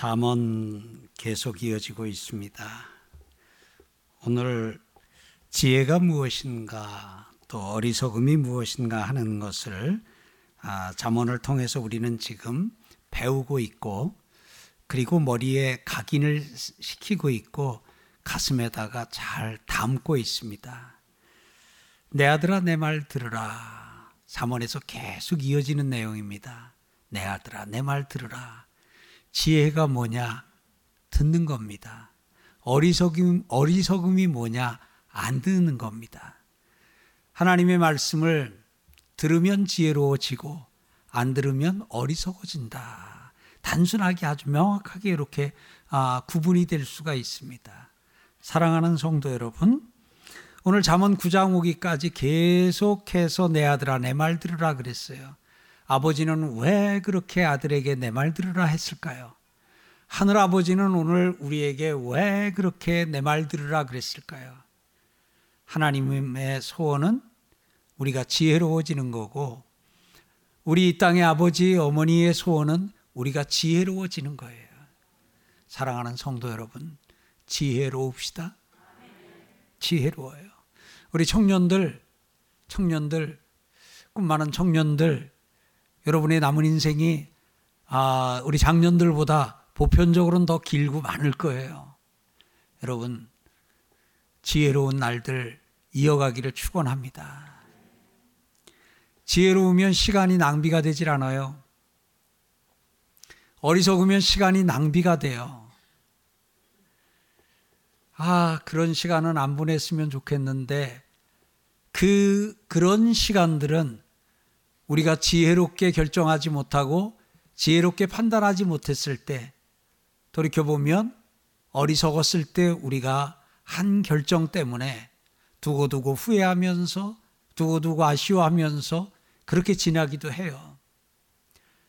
잠언 계속 이어지고 있습니다. 오늘 지혜가 무엇인가 또 어리석음이 무엇인가 하는 것을 아, 잠언을 통해서 우리는 지금 배우고 있고 그리고 머리에 각인을 시키고 있고 가슴에다가 잘 담고 있습니다. 내 아들아 내 말 들으라. 잠언에서 계속 이어지는 내용입니다. 내 아들아 내 말 들으라. 지혜가 뭐냐? 듣는 겁니다. 어리석음, 어리석음이 뭐냐? 안 듣는 겁니다. 하나님의 말씀을 들으면 지혜로워지고 안 들으면 어리석어진다. 단순하게 아주 명확하게 이렇게 아, 구분이 될 수가 있습니다. 사랑하는 성도 여러분, 오늘 잠언 9장 오기까지 계속해서 내 아들아 내 말 들으라 그랬어요. 아버지는 왜 그렇게 아들에게 내 말 들으라 했을까요? 하늘 아버지는 오늘 우리에게 왜 그렇게 내 말 들으라 그랬을까요? 하나님의 소원은 우리가 지혜로워지는 거고, 우리 이 땅의 아버지, 어머니의 소원은 우리가 지혜로워지는 거예요. 사랑하는 성도 여러분, 지혜로웁시다. 지혜로워요. 우리 청년들, 청년들, 꿈 많은 청년들, 여러분의 남은 인생이 아, 우리 작년들보다 보편적으로는 더 길고 많을 거예요. 여러분, 지혜로운 날들 이어가기를 축원합니다. 지혜로우면 시간이 낭비가 되질 않아요. 어리석으면 시간이 낭비가 돼요. 아, 그런 시간은 안 보냈으면 좋겠는데, 그, 그런 시간들은 우리가 지혜롭게 결정하지 못하고 지혜롭게 판단하지 못했을 때 돌이켜보면 어리석었을 때 우리가 한 결정 때문에 두고두고 후회하면서 두고두고 아쉬워하면서 그렇게 지나기도 해요.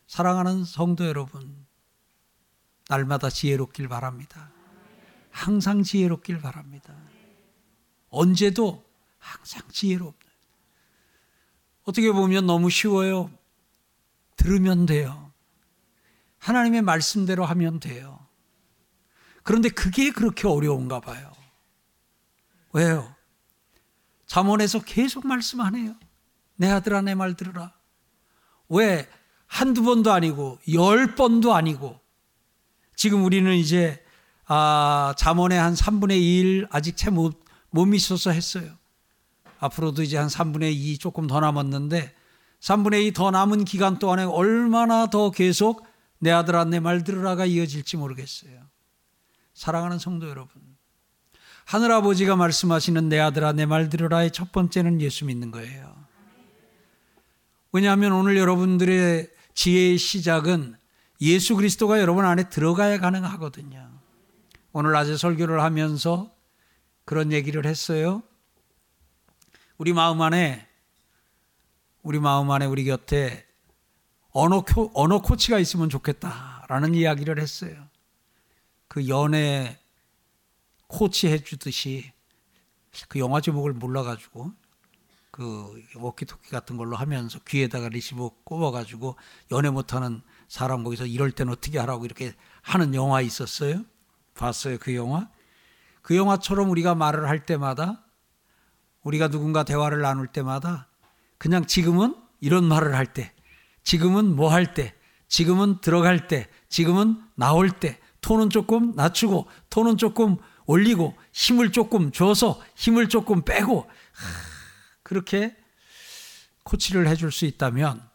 사랑하는 성도 여러분, 날마다 지혜롭길 바랍니다. 항상 지혜롭길 바랍니다. 언제도 항상 지혜롭다. 어떻게 보면 너무 쉬워요. 들으면 돼요. 하나님의 말씀대로 하면 돼요. 그런데 그게 그렇게 어려운가 봐요. 왜요? 잠언에서 계속 말씀하네요. 내 아들아 내 말 들으라. 왜 한두 번도 아니고 열 번도 아니고 지금 우리는 이제 아, 잠언의 한 3분의 1 아직 채 못 못 미쳐서 했어요. 앞으로도 이제 한 3분의 2 조금 더 남았는데 3분의 2 더 남은 기간 동안에 얼마나 더 계속 내 아들아 내 말 들으라가 이어질지 모르겠어요. 사랑하는 성도 여러분. 하늘아버지가 말씀하시는 내 아들아 내 말 들으라의 첫 번째는 예수 믿는 거예요. 왜냐하면 오늘 여러분들의 지혜의 시작은 예수 그리스도가 여러분 안에 들어가야 가능하거든요. 오늘 낮에 설교를 하면서 그런 얘기를 했어요. 우리 마음 안에 우리 마음 안에 우리 곁에 언어 코, 언어 코치가 있으면 좋겠다라는 이야기를 했어요. 그 연애 코치 해주듯이 그 영화 제목을 몰라가지고 그 워키토키 같은 걸로 하면서 귀에다가 리시버 꼽아가지고 연애 못하는 사람 거기서 이럴 땐 어떻게 하라고 이렇게 하는 영화 있었어요. 봤어요 그 영화? 그 영화처럼 우리가 말을 할 때마다 우리가 누군가 대화를 나눌 때마다 그냥 지금은 이런 말을 할 때, 지금은 뭐 할 때, 지금은 들어갈 때, 지금은 나올 때, 톤은 조금 낮추고, 톤은 조금 올리고, 힘을 조금 줘서 힘을 조금 빼고, 그렇게 코치를 해줄 수 있다면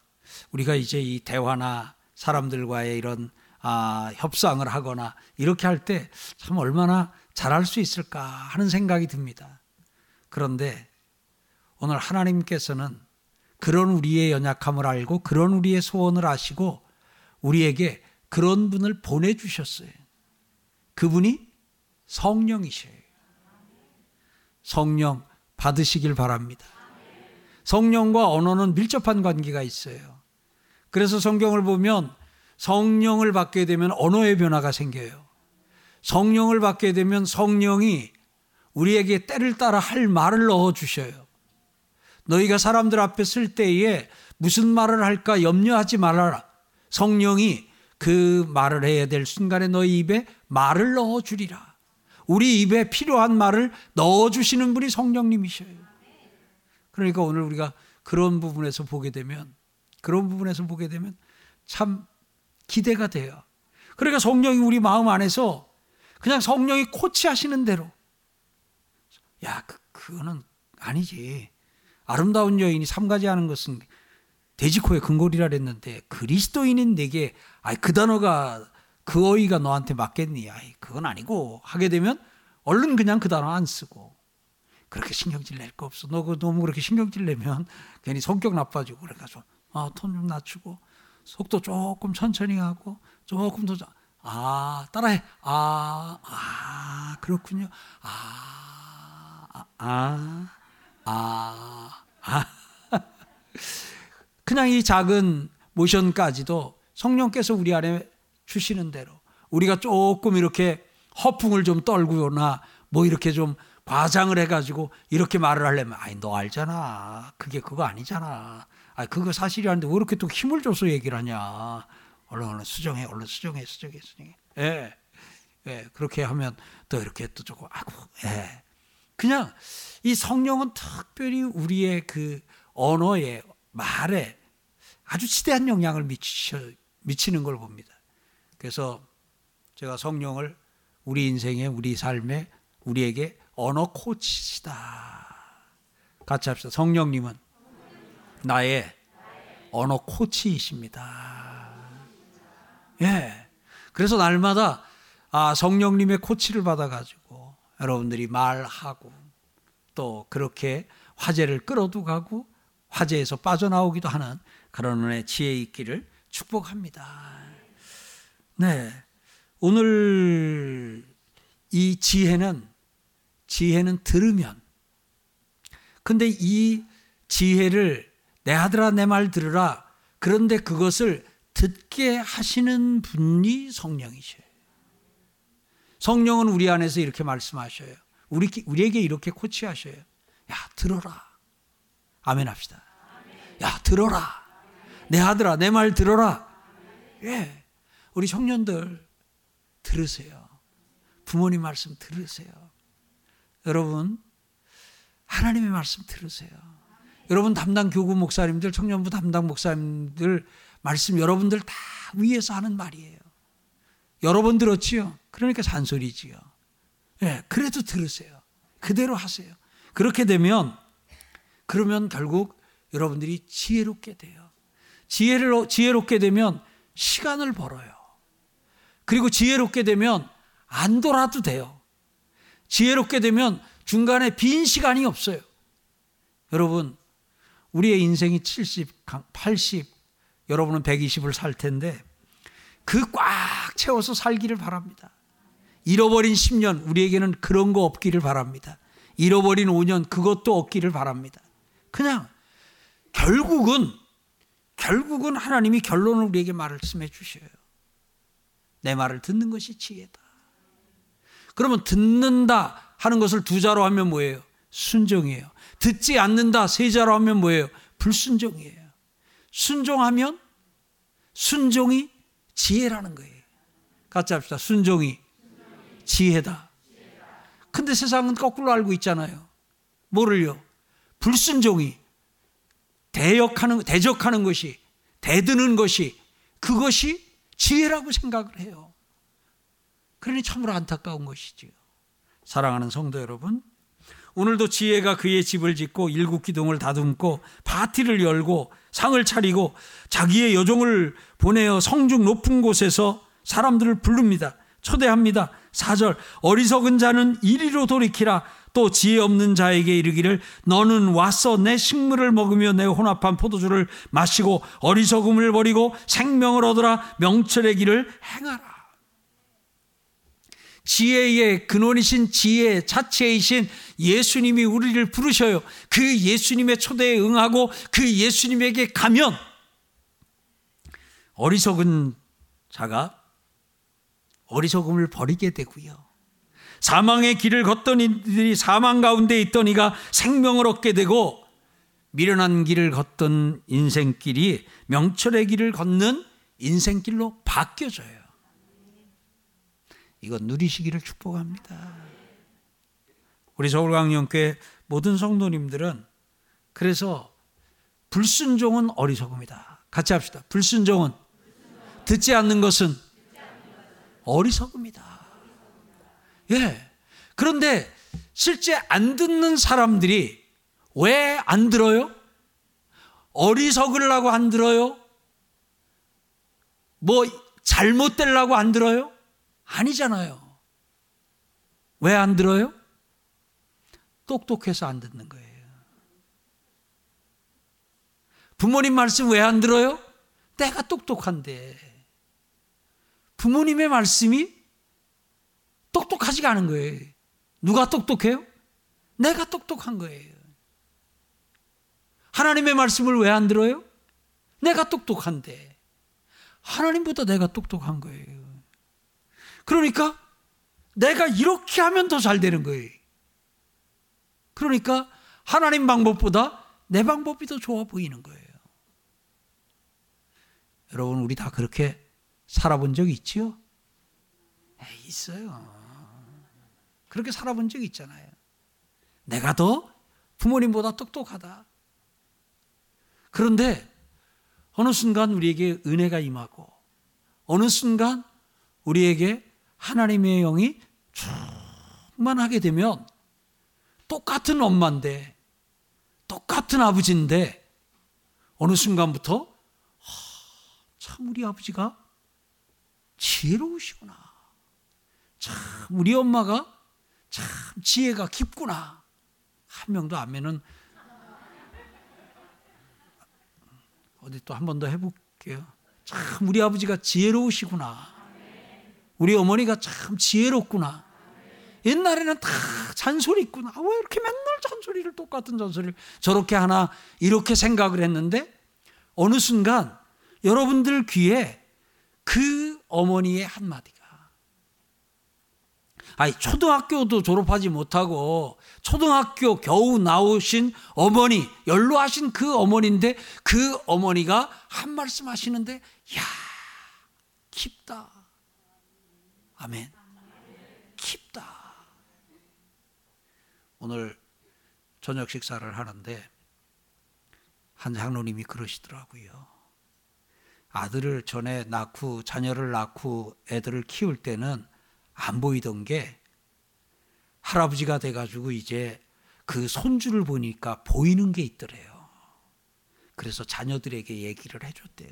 우리가 이제 이 대화나 사람들과의 이런 아, 협상을 하거나 이렇게 할 때 참 얼마나 잘할 수 있을까 하는 생각이 듭니다. 그런데 오늘 하나님께서는 그런 우리의 연약함을 알고 그런 우리의 소원을 아시고 우리에게 그런 분을 보내주셨어요. 그분이 성령이셔요. 성령 받으시길 바랍니다. 성령과 언어는 밀접한 관계가 있어요. 그래서 성경을 보면 성령을 받게 되면 언어의 변화가 생겨요. 성령을 받게 되면 성령이 우리에게 때를 따라 할 말을 넣어 주셔요. 너희가 사람들 앞에 쓸 때에 무슨 말을 할까 염려하지 말아라. 성령이 그 말을 해야 될 순간에 너희 입에 말을 넣어 주리라. 우리 입에 필요한 말을 넣어 주시는 분이 성령님이셔요. 그러니까 오늘 우리가 그런 부분에서 보게 되면 그런 부분에서 보게 되면 참 기대가 돼요. 그러니까 성령이 우리 마음 안에서 그냥 성령이 코치하시는 대로 야, 그, 그거는 아니지. 아름다운 여인이 삼가지 하는 것은 돼지코의 근골이라 그랬는데 그리스도인인 내게 아이 그 단어가 그 어이가 너한테 맞겠니? 아이 그건 아니고 하게 되면 얼른 그냥 그 단어 안 쓰고 그렇게 신경질 낼 거 없어. 너 그 너무 그렇게 신경질 내면 괜히 성격 나빠지고 그래가지고 아, 톤좀 낮추고 속도 조금 천천히 하고 조금 더 아, 따라해. 아, 아, 그렇군요. 아, 아, 아, 아. 아. 그냥 이 작은 모션까지도 성령께서 우리 안에 주시는 대로 우리가 조금 이렇게 허풍을 좀 떨고나 뭐 이렇게 좀 과장을 해가지고 이렇게 말을 하려면 아니 너 알잖아 그게 그거 아니잖아 아 그거 사실이 아닌데 왜 이렇게 또 힘을 줘서 얘기를 하냐 얼른 얼른 수정해 얼른 수정해 수정해 수정해 예, 예 그렇게 하면 또 이렇게 또 조금 아고 예 그냥 이 성령은 특별히 우리의 그 언어에 말에 아주 지대한 영향을 미치셔, 미치는 걸 봅니다. 그래서 제가 성령을 우리 인생에 우리 삶에 우리에게 언어 코치시다. 같이 합시다. 성령님은 나의 언어 코치이십니다. 예. 그래서 날마다 아, 성령님의 코치를 받아가지고 여러분들이 말하고 또 그렇게 화제를 끌어도 가고 화제에서 빠져나오기도 하는 그런 은혜 지혜 있기를 축복합니다. 네. 오늘 이 지혜는 지혜는 들으면 근데 이 지혜를 내 아들아 내 말 들으라 그런데 그것을 듣게 하시는 분이 성령이셔요. 성령은 우리 안에서 이렇게 말씀하셔요. 우리, 우리에게 이렇게 코치하셔요. 야, 들어라. 아멘 합시다. 야, 들어라. 내 아들아, 내 말 들어라. 예. 우리 청년들 들으세요. 부모님 말씀 들으세요. 여러분, 하나님의 말씀 들으세요. 여러분 담당 교구 목사님들, 청년부 담당 목사님들 말씀 여러분들 다 위에서 하는 말이에요. 여러 번 들었지요? 그러니까 잔소리지요. 예, 그래도 들으세요. 그대로 하세요. 그렇게 되면 그러면 결국 여러분들이 지혜롭게 돼요. 지혜를 지혜롭게 되면 시간을 벌어요. 그리고 지혜롭게 되면 안 돌아도 돼요. 지혜롭게 되면 중간에 빈 시간이 없어요. 여러분, 우리의 인생이 70, 80, 여러분은 120을 살 텐데 그 꽉 채워서 살기를 바랍니다. 잃어버린 10년, 우리에게는 그런 거 없기를 바랍니다. 잃어버린 5년, 그것도 없기를 바랍니다. 그냥 결국은, 결국은 하나님이 결론을 우리에게 말씀해 주셔요. 내 말을 듣는 것이 지혜다. 그러면 듣는다 하는 것을 두 자로 하면 뭐예요? 순종이에요. 듣지 않는다 세 자로 하면 뭐예요? 불순종이에요. 순종하면 순종이 지혜라는 거예요. 같이 합시다. 순종이 지혜다. 근데 세상은 거꾸로 알고 있잖아요. 뭐를요? 불순종이 대역하는 대적하는 것이 대드는 것이 그것이 지혜라고 생각을 해요. 그러니 참으로 안타까운 것이지요. 사랑하는 성도 여러분, 오늘도 지혜가 그의 집을 짓고 일국 기둥을 다듬고 파티를 열고 상을 차리고 자기의 여종을 보내어 성중 높은 곳에서 사람들을 부릅니다. 초대합니다. 4절 어리석은 자는 이리로 돌이키라 또 지혜 없는 자에게 이르기를 너는 와서 내 식물을 먹으며 내 혼합한 포도주를 마시고 어리석음을 버리고 생명을 얻으라 명철의 길을 행하라. 지혜의 근원이신 지혜 자체이신 예수님이 우리를 부르셔요. 그 예수님의 초대에 응하고 그 예수님에게 가면 어리석은 자가 어리석음을 버리게 되고요. 사망의 길을 걷던 이들이 사망 가운데 있던 이가 생명을 얻게 되고 미련한 길을 걷던 인생길이 명철의 길을 걷는 인생길로 바뀌어져요. 이건 누리시기를 축복합니다. 우리 서울강령교회 모든 성도님들은 그래서 불순종은 어리석음이다. 같이 합시다. 불순종은 듣지 않는 것은 어리석음이다. 예. 그런데 실제 안 듣는 사람들이 왜 안 들어요? 어리석으려고 안 들어요? 뭐 잘못되려고 안 들어요? 아니잖아요. 왜 안 들어요? 똑똑해서 안 듣는 거예요. 부모님 말씀 왜 안 들어요? 내가 똑똑한데. 부모님의 말씀이 똑똑하지가 않은 거예요. 누가 똑똑해요? 내가 똑똑한 거예요. 하나님의 말씀을 왜 안 들어요? 내가 똑똑한데. 하나님보다 내가 똑똑한 거예요. 그러니까 내가 이렇게 하면 더 잘 되는 거예요. 그러니까 하나님 방법보다 내 방법이 더 좋아 보이는 거예요. 여러분, 우리 다 그렇게 살아본 적 있지요? 에이, 있어요. 그렇게 살아본 적 있잖아요. 내가 더 부모님보다 똑똑하다. 그런데 어느 순간 우리에게 은혜가 임하고 어느 순간 우리에게 하나님의 영이 충만하게 되면 똑같은 엄마인데 똑같은 아버지인데 어느 순간부터 참 우리 아버지가 지혜로우시구나. 참 우리 엄마가 참 지혜가 깊구나. 한 명도 안면은 어디 또 한 번 더 해볼게요. 참 우리 아버지가 지혜로우시구나. 우리 어머니가 참 지혜롭구나. 옛날에는 다 잔소리 있구나. 왜 이렇게 맨날 잔소리를 똑같은 잔소리를 저렇게 하나 이렇게 생각을 했는데 어느 순간 여러분들 귀에 그 어머니의 한마디가. 아니 초등학교도 졸업하지 못하고 초등학교 겨우 나오신 어머니 연로하신 그 어머니인데 그 어머니가 한 말씀 하시는데 야 깊다. 아멘. 깊다. 오늘 저녁 식사를 하는데 한 장로님이 그러시더라고요 아들을 전에 낳고 자녀를 낳고 애들을 키울 때는 안 보이던 게 할아버지가 돼가지고 이제 그 손주를 보니까 보이는 게 있더래요. 그래서 자녀들에게 얘기를 해줬대요.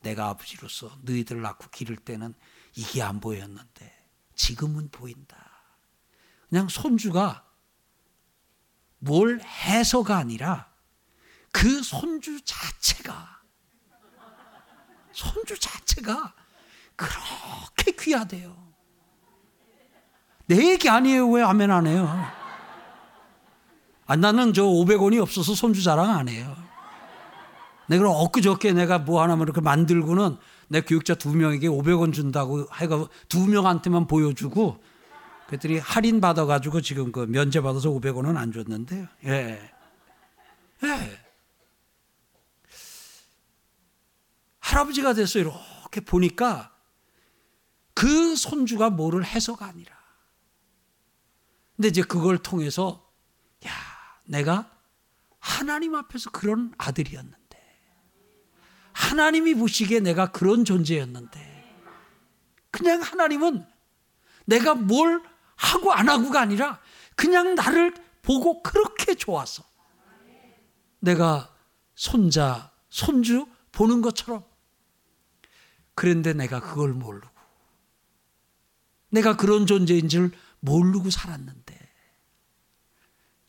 내가 아버지로서 너희들 낳고 기를 때는 이게 안 보였는데 지금은 보인다. 그냥 손주가 뭘 해서가 아니라 그 손주 자체가 손주 자체가 그렇게 귀하대요. 내 얘기 아니에요. 왜 아멘 안 해요? 아, 나는 저 500원이 없어서 손주 자랑 안 해요. 내가 엊그저께 내가 뭐 하나만 이렇게 만들고는 내 교육자 두 명에게 500원 준다고 해가 두 명한테만 보여주고 그랬더니 할인 받아가지고 지금 그 면제 받아서 500원은 안 줬는데요. 예. 예. 할아버지가 돼서 이렇게 보니까 그 손주가 뭐를 해서가 아니라. 근데 이제 그걸 통해서 야, 내가 하나님 앞에서 그런 아들이었는데 하나님이 보시기에 내가 그런 존재였는데 그냥 하나님은 내가 뭘 하고 안 하고가 아니라 그냥 나를 보고 그렇게 좋아서 내가 손자, 손주 보는 것처럼 그런데 내가 그걸 모르고 내가 그런 존재인 줄 모르고 살았는데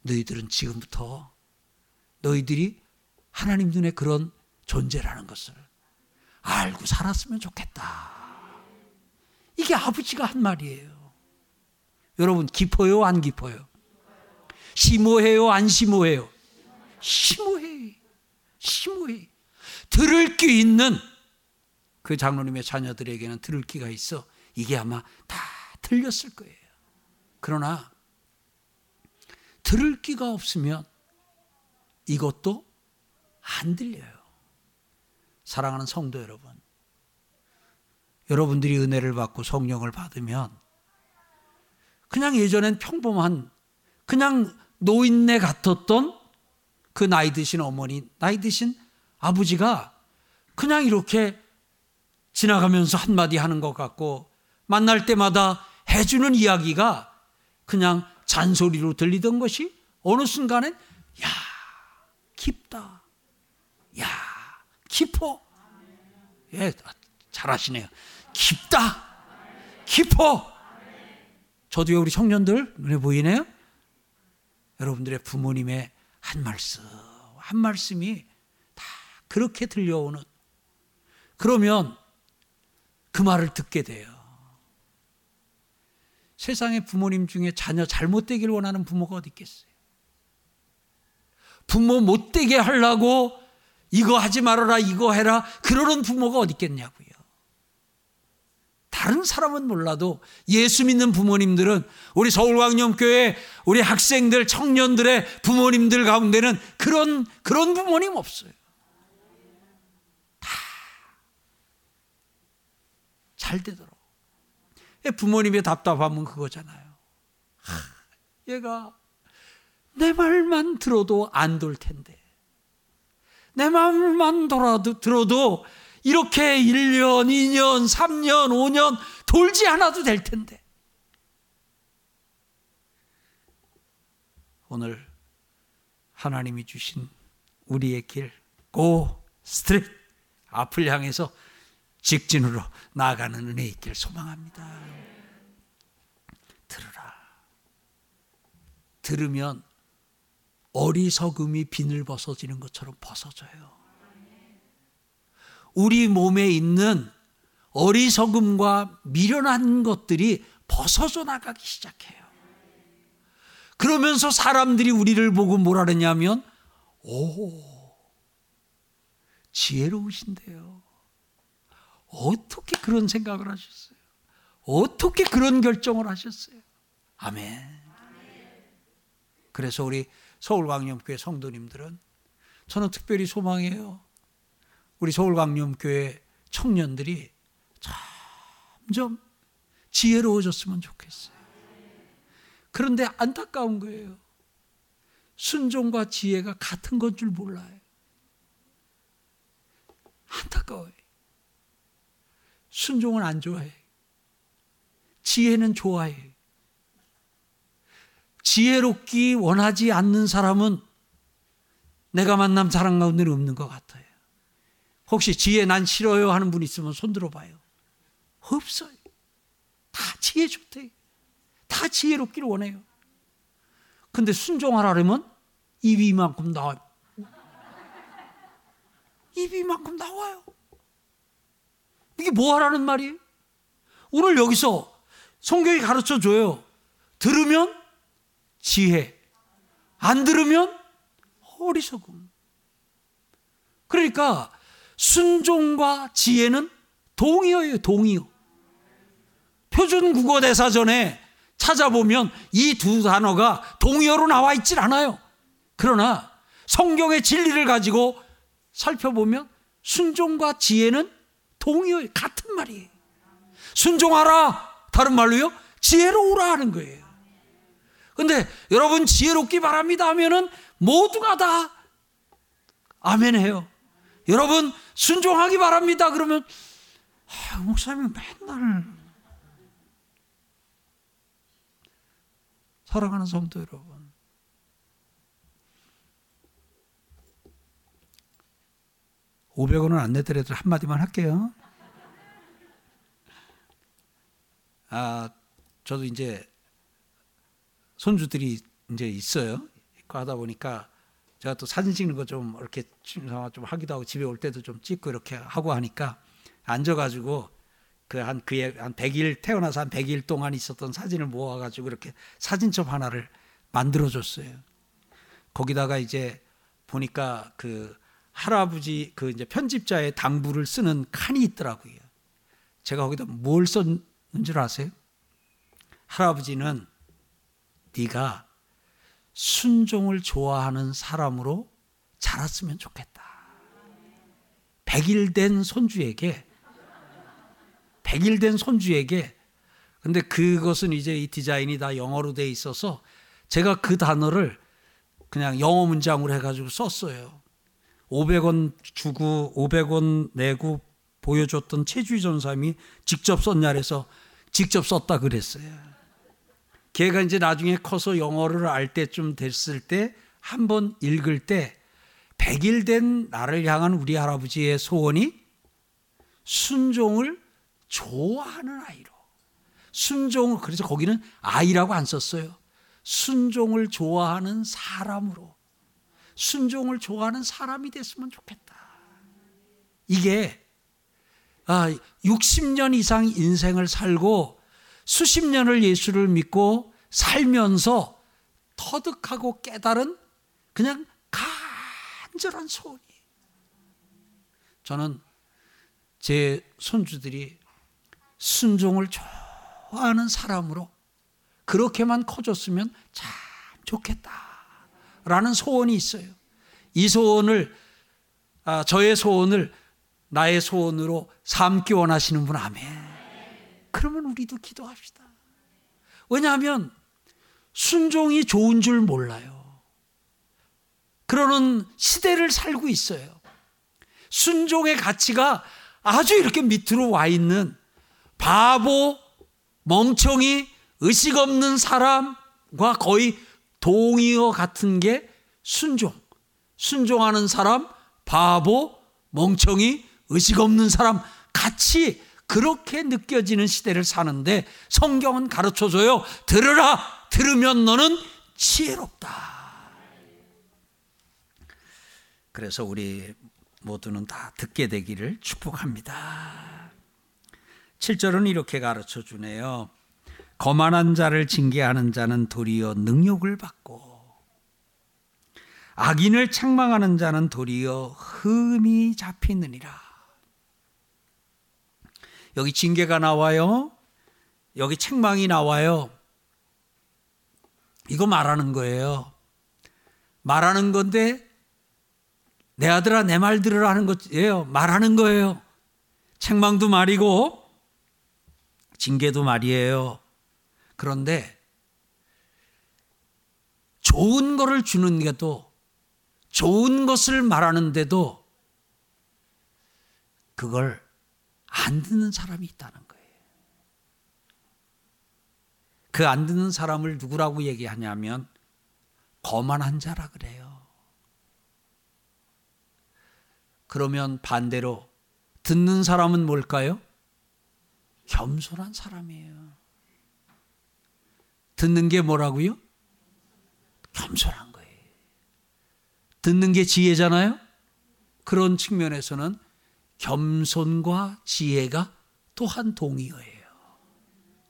너희들은 지금부터 너희들이 하나님 눈에 그런 존재라는 것을 알고 살았으면 좋겠다. 이게 아버지가 한 말이에요. 여러분 깊어요, 안 깊어요? 심오해요, 안 심오해요? 심오해. 심오해. 들을 귀 있는 그 장로님의 자녀들에게는 들을 귀가 있어. 이게 아마 다 들렸을 거예요. 그러나 들을 끼가 없으면 이것도 안 들려요. 사랑하는 성도 여러분, 여러분들이 은혜를 받고 성령을 받으면 그냥 예전엔 평범한 그냥 노인네 같았던 그 나이 드신 어머니, 나이 드신 아버지가 그냥 이렇게 지나가면서 한마디 하는 것 같고 만날 때마다 해주는 이야기가 그냥 잔소리로 들리던 것이 어느 순간엔 야 깊다. 야 깊어. 예 잘하시네요. 깊다. 깊어. 저도요 우리 청년들 눈에 보이네요. 여러분들의 부모님의 한 말씀 한 말씀이 다 그렇게 들려오는. 그러면 그 말을 듣게 돼요 세상에 부모님 중에 자녀 잘못되기를 원하는 부모가 어디 있겠어요? 부모 못되게 하려고 이거 하지 말아라, 이거 해라, 그러는 부모가 어디 있겠냐고요. 다른 사람은 몰라도 예수 믿는 부모님들은 우리 서울광염교회 우리 학생들, 청년들의 부모님들 가운데는 그런, 그런 부모님 없어요. 잘 되더라고. 부모님의 답답함은 그거잖아요. 하, 얘가 내 말만 들어도 안 돌 텐데. 내 말만 돌아도, 들어도 이렇게 1년, 2년, 3년, 5년 돌지 않아도 될 텐데. 오늘 하나님이 주신 우리의 길, 고, 스트릿, 앞을 향해서 직진으로 나아가는 은혜의 길 소망합니다. 들으라. 들으면 어리석음이 비늘 벗어지는 것처럼 벗어져요. 우리 몸에 있는 어리석음과 미련한 것들이 벗어져 나가기 시작해요. 그러면서 사람들이 우리를 보고 뭐라 그러냐면, 오, 지혜로우신데요. 어떻게 그런 생각을 하셨어요? 어떻게 그런 결정을 하셨어요? 아멘. 그래서 우리 서울광염교회 성도님들은 저는 특별히 소망해요. 우리 서울광염교회 청년들이 점점 지혜로워졌으면 좋겠어요. 그런데 안타까운 거예요. 순종과 지혜가 같은 건 줄 몰라요. 안타까워요. 순종은 안 좋아해. 지혜는 좋아해. 지혜롭기 원하지 않는 사람은 내가 만난 사람 가운데는 없는 것 같아요. 혹시 지혜 난 싫어요 하는 분 있으면 손 들어봐요. 없어요. 다 지혜 좋대. 다 지혜롭기를 원해요. 근데 순종하라면 입이 이만큼 나와요. 입이 이만큼 나와요. 이게 뭐 하라는 말이에요? 오늘 여기서 성경이 가르쳐 줘요. 들으면 지혜, 안 들으면 어리석음. 그러니까 순종과 지혜는 동의어예요, 동의어. 표준 국어 대사전에 찾아보면 이 두 단어가 동의어로 나와 있질 않아요. 그러나 성경의 진리를 가지고 살펴보면 순종과 지혜는 동의어 같은 말이에요. 순종하라 다른 말로요 지혜로우라 하는 거예요. 근데 여러분 지혜롭기 바랍니다 하면은 모두가 다 아멘 해요. 여러분 순종하기 바랍니다 그러면 아, 목사님 맨날 사랑하는 성도 여러분 500원은 안 내더라도 한마디만 할게요. 아, 저도 이제 손주들이 이제 있어요. 하다 보니까 제가 또 사진 찍는 거 좀 이렇게 좀 하기도 하고 집에 올 때도 좀 찍고 이렇게 하고 하니까 앉아가지고 그 한 그의 한 100일 태어나서 한 100일 동안 있었던 사진을 모아가지고 이렇게 사진첩 하나를 만들어줬어요. 거기다가 이제 보니까 그 할아버지 그 이제 편집자의 당부를 쓰는 칸이 있더라고요. 제가 거기다 뭘 썼는 줄 아세요? 할아버지는 네가 순종을 좋아하는 사람으로 자랐으면 좋겠다. 100일 된 손주에게 1 100일 된 손주에게 근데 그것은 이제 이 디자인이 다 영어로 돼 있어서 제가 그 단어를 그냥 영어 문장으로 해가지고 썼어요. 500원 주고 500원 내고 보여줬던 최주희 전사님이 직접 썼냐 그래서 직접 썼다 그랬어요. 걔가 이제 나중에 커서 영어를 알 때쯤 됐을 때 한 번 읽을 때 100일 된 나를 향한 우리 할아버지의 소원이 순종을 좋아하는 아이로. 순종을, 그래서 거기는 아이라고 안 썼어요. 순종을 좋아하는 사람으로. 순종을 좋아하는 사람이 됐으면 좋겠다. 이게 아, 60년 이상 인생을 살고 수십 년을 예수를 믿고 살면서 터득하고 깨달은 그냥 간절한 소원이. 저는 제 손주들이 순종을 좋아하는 사람으로 그렇게만 커졌으면 참 좋겠다. 라는 소원이 있어요. 이 소원을, 아, 저의 소원을 나의 소원으로 삼기 원하시는 분 아멘. 그러면 우리도 기도합시다. 왜냐하면 순종이 좋은 줄 몰라요. 그러는 시대를 살고 있어요. 순종의 가치가 아주 이렇게 밑으로 와 있는 바보, 멍청이, 의식 없는 사람과 거의 동의어 같은 게 순종. 순종하는 사람, 바보, 멍청이, 의식 없는 사람 같이 그렇게 느껴지는 시대를 사는데 성경은 가르쳐 줘요. 들으라. 들으면 너는 지혜롭다. 그래서 우리 모두는 다 듣게 되기를 축복합니다. 7절은 이렇게 가르쳐 주네요. 거만한 자를 징계하는 자는 도리어 능욕을 받고 악인을 책망하는 자는 도리어 흠이 잡히느니라. 여기 징계가 나와요. 여기 책망이 나와요. 이거 말하는 거예요. 말하는 건데 내 아들아 내 말 들으라 하는 거예요. 말하는 거예요. 책망도 말이고 징계도 말이에요. 그런데 좋은 거를 주는 게도 좋은 것을 말하는데도 그걸 안 듣는 사람이 있다는 거예요. 그 안 듣는 사람을 누구라고 얘기하냐면 거만한 자라 그래요. 그러면 반대로 듣는 사람은 뭘까요? 겸손한 사람이에요. 듣는 게 뭐라고요? 겸손한 거예요. 듣는 게 지혜잖아요? 그런 측면에서는 겸손과 지혜가 또한 동의어예요.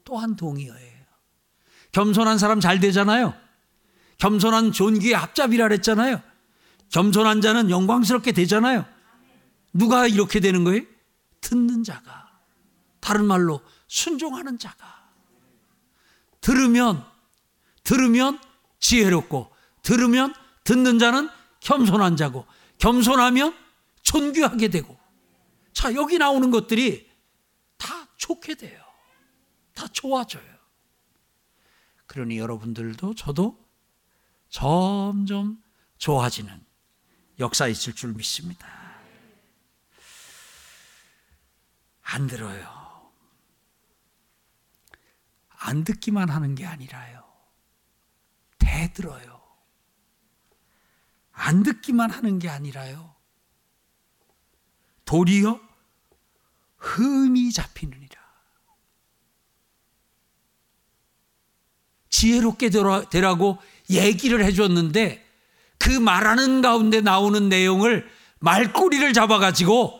또한 동의어예요. 겸손한 사람 잘 되잖아요. 겸손한 존귀의 앞잡이라 그랬잖아요. 겸손한 자는 영광스럽게 되잖아요. 누가 이렇게 되는 거예요? 듣는 자가. 다른 말로 순종하는 자가. 들으면, 들으면 지혜롭고, 들으면 듣는 자는 겸손한 자고, 겸손하면 존귀하게 되고, 자, 여기 나오는 것들이 다 좋게 돼요. 다 좋아져요. 그러니 여러분들도 저도 점점 좋아지는 역사 있을 줄 믿습니다. 안 들어요. 안 듣기만 하는 게 아니라요. 대들어요. 안 듣기만 하는 게 아니라요. 도리어 흠이 잡히느니라. 지혜롭게 되라고 얘기를 해줬는데 그 말하는 가운데 나오는 내용을 말꼬리를 잡아가지고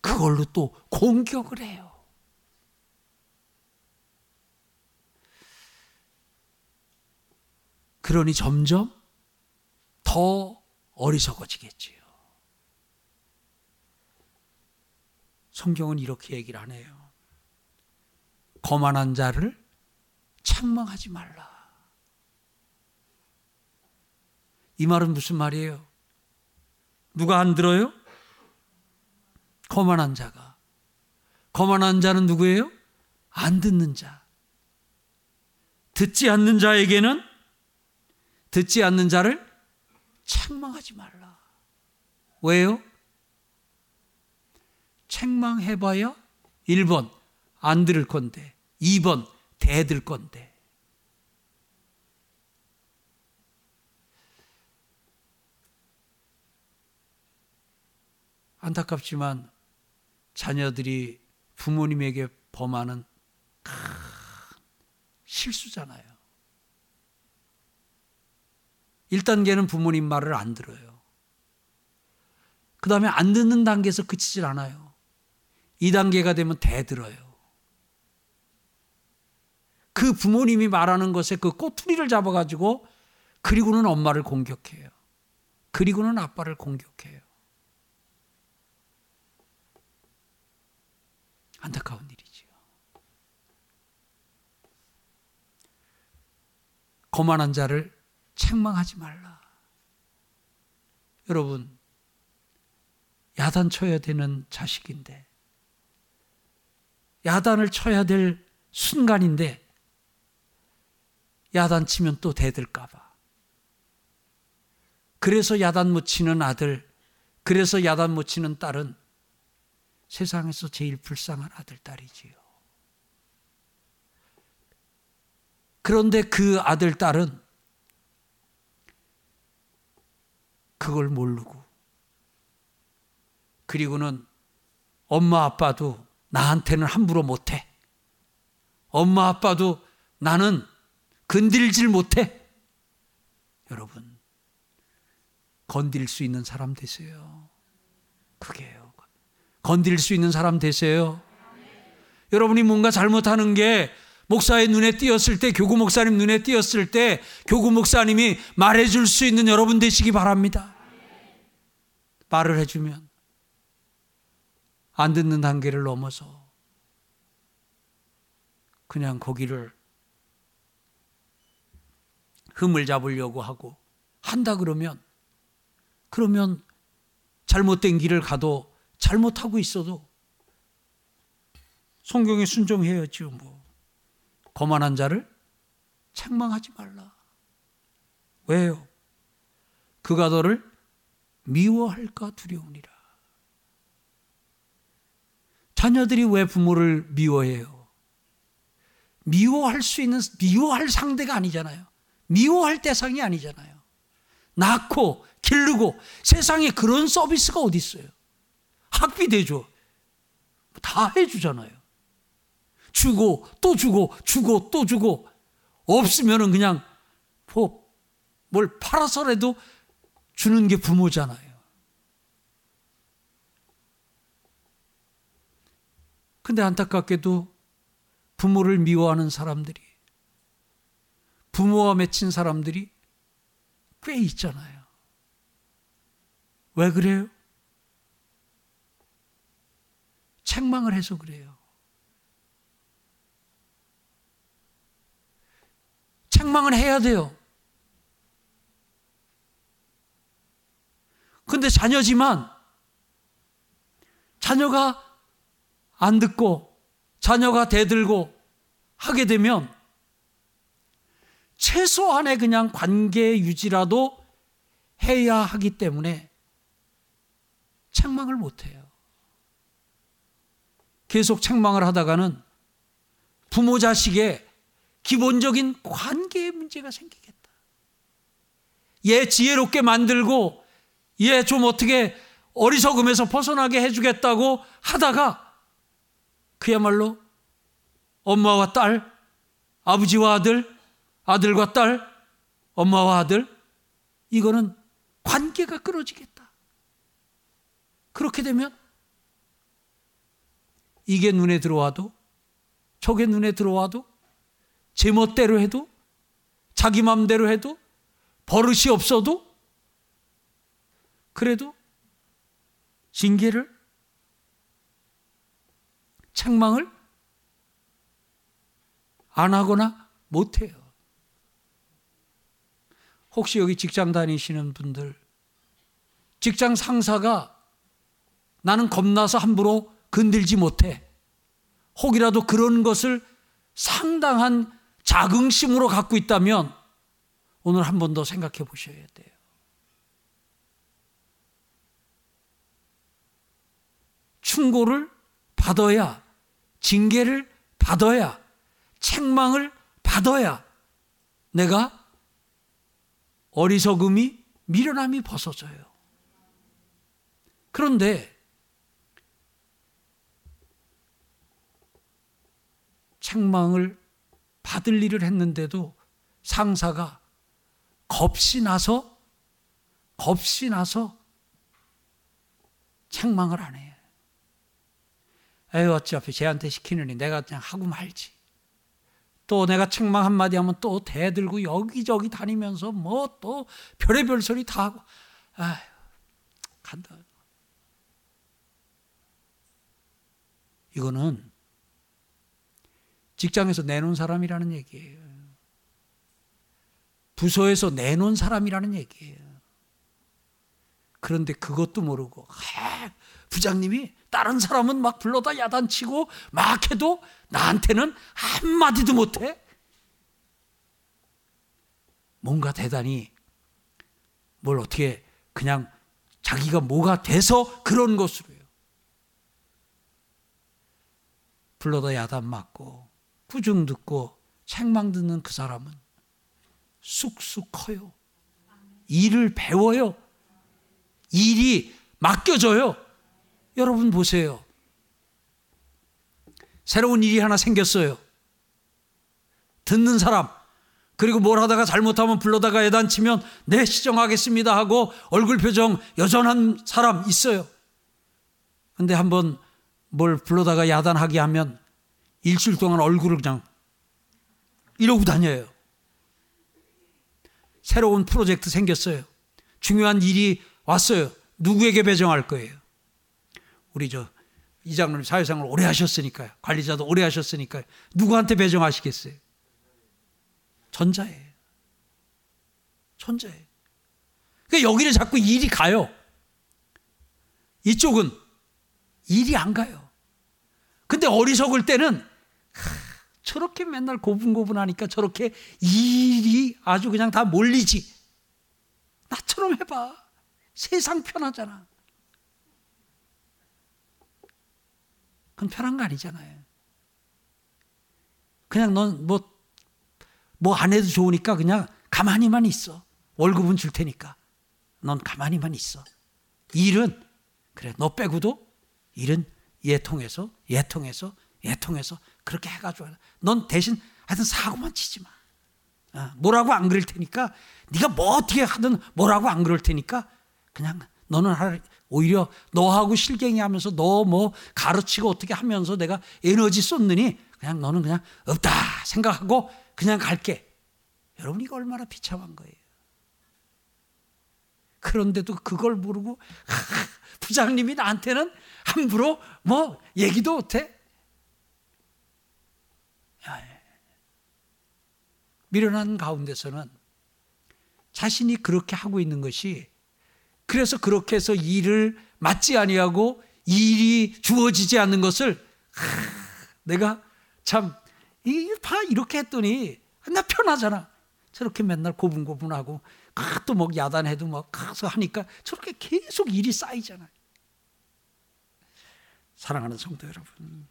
그걸로 또 공격을 해요. 그러니 점점 더 어리석어지겠지요. 성경은 이렇게 얘기를 하네요. 거만한 자를 책망하지 말라. 이 말은 무슨 말이에요? 누가 안 들어요? 거만한 자가. 거만한 자는 누구예요? 안 듣는 자. 듣지 않는 자에게는 듣지 않는 자를 책망하지 말라. 왜요? 책망해봐야 1번 안 들을 건데 2번 대들 건데 안타깝지만 자녀들이 부모님에게 범하는 큰 실수잖아요. 1단계는 부모님 말을 안 들어요. 그 다음에 안 듣는 단계에서 그치질 않아요. 2단계가 되면 대들어요. 그 부모님이 말하는 것에 그 꼬투리를 잡아가지고 그리고는 엄마를 공격해요. 그리고는 아빠를 공격해요. 안타까운 일이지요. 거만한 자를 책망하지 말라. 여러분, 야단 쳐야 되는 자식인데, 야단을 쳐야 될 순간인데, 야단 치면 또 대들까봐. 그래서 야단 못 치는 아들, 그래서 야단 못 치는 딸은 세상에서 제일 불쌍한 아들, 딸이지요. 그런데 그 아들, 딸은 그걸 모르고, 그리고는 엄마, 아빠도 나한테는 함부로 못해. 엄마, 아빠도 나는 건들질 못해. 여러분, 건들 수 있는 사람 되세요. 그게요. 건들 수 있는 사람 되세요. 여러분이 뭔가 잘못하는 게 목사의 눈에 띄었을 때, 교구 목사님 눈에 띄었을 때, 교구 목사님이 말해줄 수 있는 여러분 되시기 바랍니다. 말을 해주면 안 듣는 단계를 넘어서 그냥 거기를 흠을 잡으려고 하고 한다 그러면 그러면 잘못된 길을 가도 잘못하고 있어도 성경에 순종해야지요 뭐 거만한 자를 책망하지 말라 왜요? 그가 너를 미워할까 두려우니라 자녀들이 왜 부모를 미워해요? 미워할 수 있는 미워할 상대가 아니잖아요 미워할 대상이 아니잖아요. 낳고 기르고 세상에 그런 서비스가 어디 있어요? 학비 대줘. 다 해주잖아요. 주고 또 주고 주고 또 주고 없으면은 그냥 뭐뭘 팔아서라도 주는 게 부모잖아요. 근데 안타깝게도 부모를 미워하는 사람들이 부모와 맺힌 사람들이 꽤 있잖아요. 왜 그래요? 책망을 해서 그래요. 책망을 해야 돼요. 근데 자녀지만 자녀가 안 듣고 자녀가 대들고 하게 되면 최소한의 그냥 관계 유지라도 해야 하기 때문에 책망을 못 해요. 계속 책망을 하다가는 부모 자식의 기본적인 관계의 문제가 생기겠다. 얘 지혜롭게 만들고 얘 좀 어떻게 어리석음에서 벗어나게 해주겠다고 하다가 그야말로 엄마와 딸, 아버지와 아들, 아들과 딸, 엄마와 아들, 이거는 관계가 끊어지겠다. 그렇게 되면 이게 눈에 들어와도 저게 눈에 들어와도 제 멋대로 해도? 자기 마음대로 해도? 버릇이 없어도? 그래도 징계를? 책망을? 안 하거나 못 해요. 혹시 여기 직장 다니시는 분들, 직장 상사가 나는 겁나서 함부로 건들지 못해. 혹이라도 그런 것을 상당한 자긍심으로 갖고 있다면 오늘 한 번 더 생각해 보셔야 돼요. 충고를 받아야, 징계를 받아야, 책망을 받아야 내가 어리석음이 미련함이 벗어져요. 그런데 책망을 받을 일을 했는데도 상사가 겁이 나서 겁이 나서 책망을 안 해요. 에휴 어차피 쟤한테 시키느니 내가 그냥 하고 말지. 또 내가 책망 한마디 하면 또 대들고 여기저기 다니면서 뭐 또 별의별 소리 다 하고 아휴 간다. 이거는 직장에서 내놓은 사람이라는 얘기예요. 부서에서 내놓은 사람이라는 얘기예요. 그런데 그것도 모르고 아, 부장님이 다른 사람은 막 불러다 야단치고 막 해도 나한테는 한마디도 못해? 뭔가 대단히 뭘 어떻게 그냥 자기가 뭐가 돼서 그런 것으로 해요. 불러다 야단 맞고 부중 듣고 책망 듣는 그 사람은 쑥쑥 커요. 일을 배워요. 일이 맡겨져요. 여러분 보세요. 새로운 일이 하나 생겼어요. 듣는 사람, 그리고 뭘 하다가 잘못하면 불러다가 예단치면 네, 시정하겠습니다 하고 얼굴 표정 여전한 사람 있어요. 근데 한번 뭘 불러다가 야단하게 하면 일주일 동안 얼굴을 그냥 이러고 다녀요. 새로운 프로젝트 생겼어요. 중요한 일이 왔어요. 누구에게 배정할 거예요? 우리 저 이장님 사회생활 오래 하셨으니까요. 관리자도 오래 하셨으니까요. 누구한테 배정하시겠어요? 전자예요. 전자예요. 그러니까 여기를 자꾸 일이 가요. 이쪽은 일이 안 가요. 근데 어리석을 때는 저렇게 맨날 고분고분하니까 저렇게 일이 아주 그냥 다 몰리지. 나처럼 해봐. 세상 편하잖아. 그건 편한 거 아니잖아요. 그냥 넌 뭐, 뭐 안 해도 좋으니까 그냥 가만히만 있어. 월급은 줄 테니까. 넌 가만히만 있어. 일은, 그래, 너 빼고도 일은 얘 통해서, 얘 통해서, 얘 통해서 그렇게 해가지고 넌 대신 하여튼 사고만 치지 마. 어, 뭐라고 안 그럴 테니까 네가 뭐 어떻게 하든 뭐라고 안 그럴 테니까 그냥 너는 오히려 너하고 실갱이 하면서 너 뭐 가르치고 어떻게 하면서 내가 에너지 쏟느니 그냥 너는 그냥 없다 생각하고 그냥 갈게. 여러분 이거 얼마나 비참한 거예요. 그런데도 그걸 모르고 부장님이 나한테는 함부로 뭐 얘기도 못해. 미련한 가운데서는 자신이 그렇게 하고 있는 것이 그래서 그렇게 해서 일을 맞지 아니하고 일이 주어지지 않는 것을 하, 내가 참 이 봐 이렇게 했더니 나 편하잖아. 저렇게 맨날 고분고분하고 또뭐 야단해도 막 가서 하니까 저렇게 계속 일이 쌓이잖아요. 사랑하는 성도 여러분,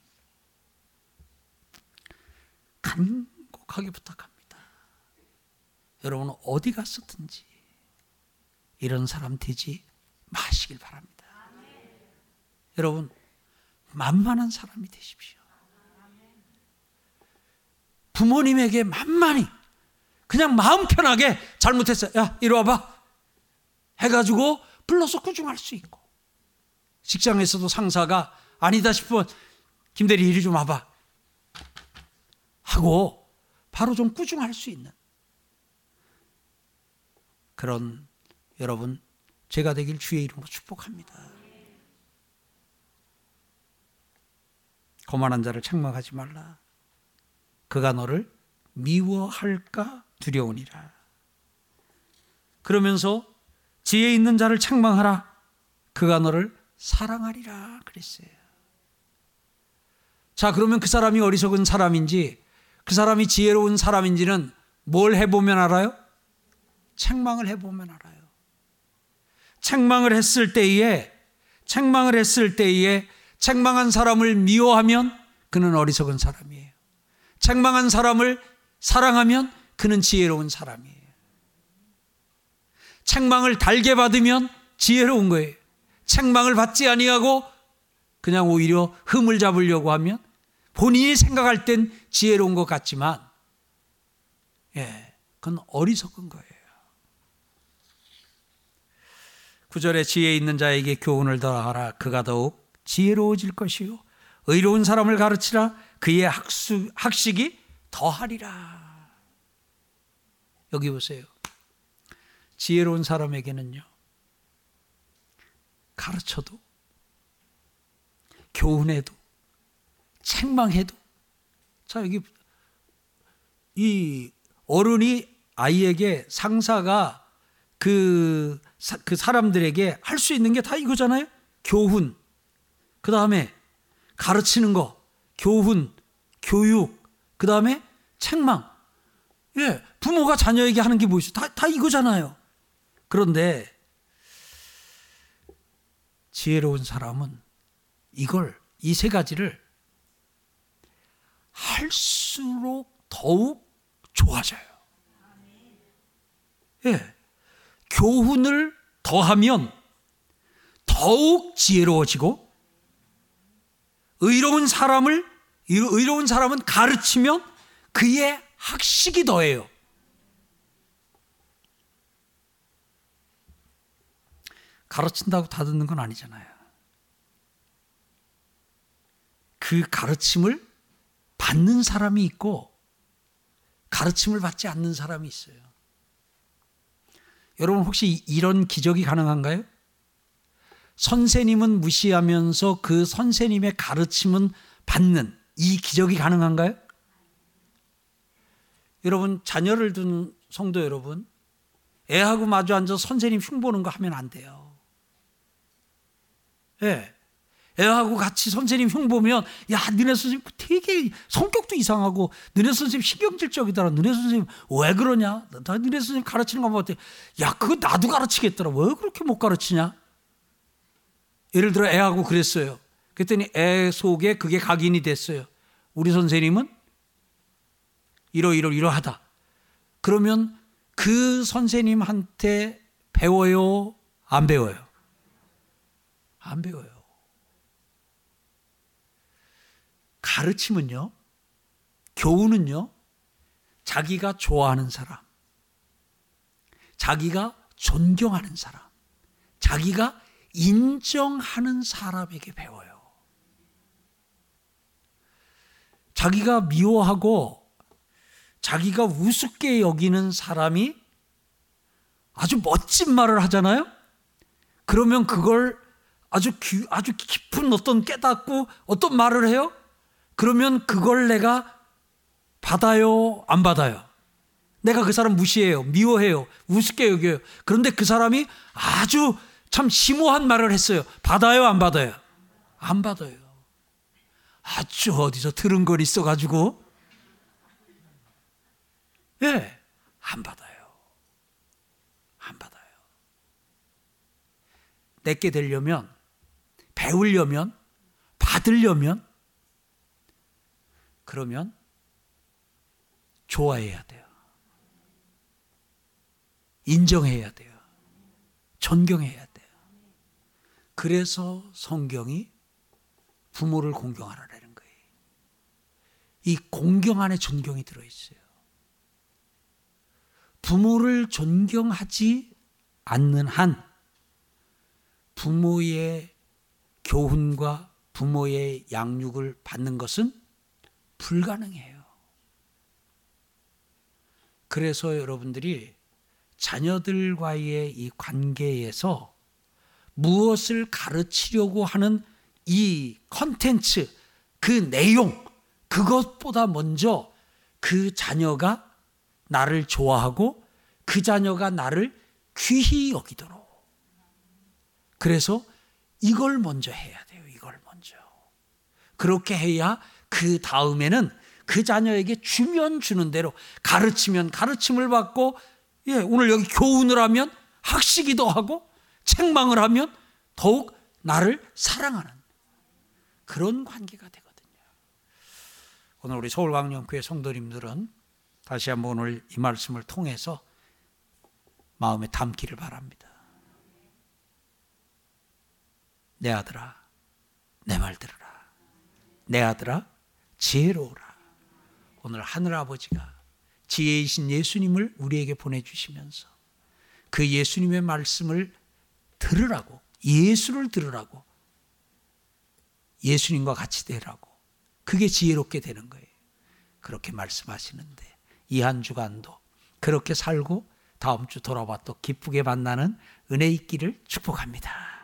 간곡하게 부탁합니다. 여러분 어디 갔었든지 이런 사람 되지 마시길 바랍니다. 여러분 만만한 사람이 되십시오. 부모님에게 만만히 그냥 마음 편하게 잘못했어요. 야 이리 와봐 해가지고 불러서 꾸중할 수 있고 직장에서도 상사가 아니다 싶으면 김대리 이리 좀 와봐 하고 바로 좀 꾸중할 수 있는 그런 여러분 제가 되길 주의 이름으로 축복합니다. 거만한 자를 책망하지 말라. 그가 너를 미워할까 두려우니라. 그러면서 지혜 있는 자를 책망하라. 그가 너를 사랑하리라 그랬어요. 자, 그러면 그 사람이 어리석은 사람인지 그 사람이 지혜로운 사람인지는 뭘 해보면 알아요? 책망을 해보면 알아요. 책망을 했을 때에, 책망을 했을 때에 책망한 사람을 미워하면 그는 어리석은 사람이에요. 책망한 사람을 사랑하면 그는 지혜로운 사람이에요. 책망을 달게 받으면 지혜로운 거예요. 책망을 받지 아니하고 그냥 오히려 흠을 잡으려고 하면 본인이 생각할 땐 지혜로운 것 같지만 예, 그건 어리석은 거예요. 구절에 지혜 있는 자에게 교훈을 더하라 그가 더욱 지혜로워질 것이요 의로운 사람을 가르치라 그의 학수, 학식이 더하리라. 여기 보세요. 지혜로운 사람에게는요. 가르쳐도 교훈해도 책망해도 자 여기 이 어른이 아이에게 상사가 그, 그 사람들에게 할 수 있는 게 다 이거잖아요. 교훈. 그 다음에 가르치는 거. 교훈. 교육. 그 다음에 책망. 예. 부모가 자녀에게 하는 게 뭐있어? 다, 다 이거잖아요. 그런데 지혜로운 사람은 이걸, 이 세 가지를 할수록 더욱 좋아져요. 예. 교훈을 더하면 더욱 지혜로워지고 의로운 사람을 의로운 사람은 가르치면 그의 학식이 더해요. 가르친다고 다 듣는 건 아니잖아요. 그 가르침을 받는 사람이 있고 가르침을 받지 않는 사람이 있어요. 여러분 혹시 이런 기적이 가능한가요? 선생님은 무시하면서 그 선생님의 가르침은 받는 이 기적이 가능한가요? 여러분 자녀를 둔 성도 여러분 애하고 마주 앉아 선생님 흉보는 거 하면 안 돼요. 예. 애하고 같이 선생님 흉 보면 야 너네 선생님 되게 성격도 이상하고 너네 선생님 신경질적이더라. 너네 선생님 왜 그러냐? 나 너네 선생님 가르치는 거 보면 야 그거 나도 가르치겠더라. 왜 그렇게 못 가르치냐? 예를 들어 애하고 그랬어요. 그랬더니 애 속에 그게 각인이 됐어요. 우리 선생님은 이러이러 이러하다. 그러면 그 선생님한테 배워요? 안 배워요? 안 배워요. 가르침은요, 교훈은요, 자기가 좋아하는 사람, 자기가 존경하는 사람, 자기가 인정하는 사람에게 배워요. 자기가 미워하고 자기가 우습게 여기는 사람이 아주 멋진 말을 하잖아요? 그러면 그걸 아주, 아주 깊은 어떤 깨닫고 어떤 말을 해요? 그러면 그걸 내가 받아요? 안 받아요? 내가 그 사람 무시해요. 미워해요. 우습게 여겨요. 그런데 그 사람이 아주 참 심오한 말을 했어요. 받아요? 안 받아요? 안 받아요. 아주 어디서 들은 걸 있어가지고. 예, 안 받아요. 안 받아요. 내게 되려면, 배우려면, 받으려면 그러면 좋아해야 돼요. 인정해야 돼요. 존경해야 돼요. 그래서 성경이 부모를 공경하라는 거예요. 이 공경 안에 존경이 들어있어요. 부모를 존경하지 않는 한 부모의 교훈과 부모의 양육을 받는 것은 불가능해요. 그래서 여러분들이 자녀들과의 이 관계에서 무엇을 가르치려고 하는 이 컨텐츠, 그 내용, 그것보다 먼저 그 자녀가 나를 좋아하고 그 자녀가 나를 귀히 여기도록. 그래서 이걸 먼저 해야 돼요. 이걸 먼저. 그렇게 해야 그 다음에는 그 자녀에게 주면 주는 대로 가르치면 가르침을 받고 예, 오늘 여기 교훈을 하면 학시기도 하고 책망을 하면 더욱 나를 사랑하는 그런 관계가 되거든요. 오늘 우리 서울광령교회 성도님들은 다시 한번 오늘 이 말씀을 통해서 마음에 담기를 바랍니다. 내 아들아, 내 말 들으라. 내 아들아, 지혜로우라. 오늘 하늘아버지가 지혜이신 예수님을 우리에게 보내주시면서 그 예수님의 말씀을 들으라고, 예수를 들으라고, 예수님과 같이 되라고, 그게 지혜롭게 되는 거예요. 그렇게 말씀하시는데, 이 한 주간도 그렇게 살고 다음 주 돌아와 또 기쁘게 만나는 은혜 있기를 축복합니다.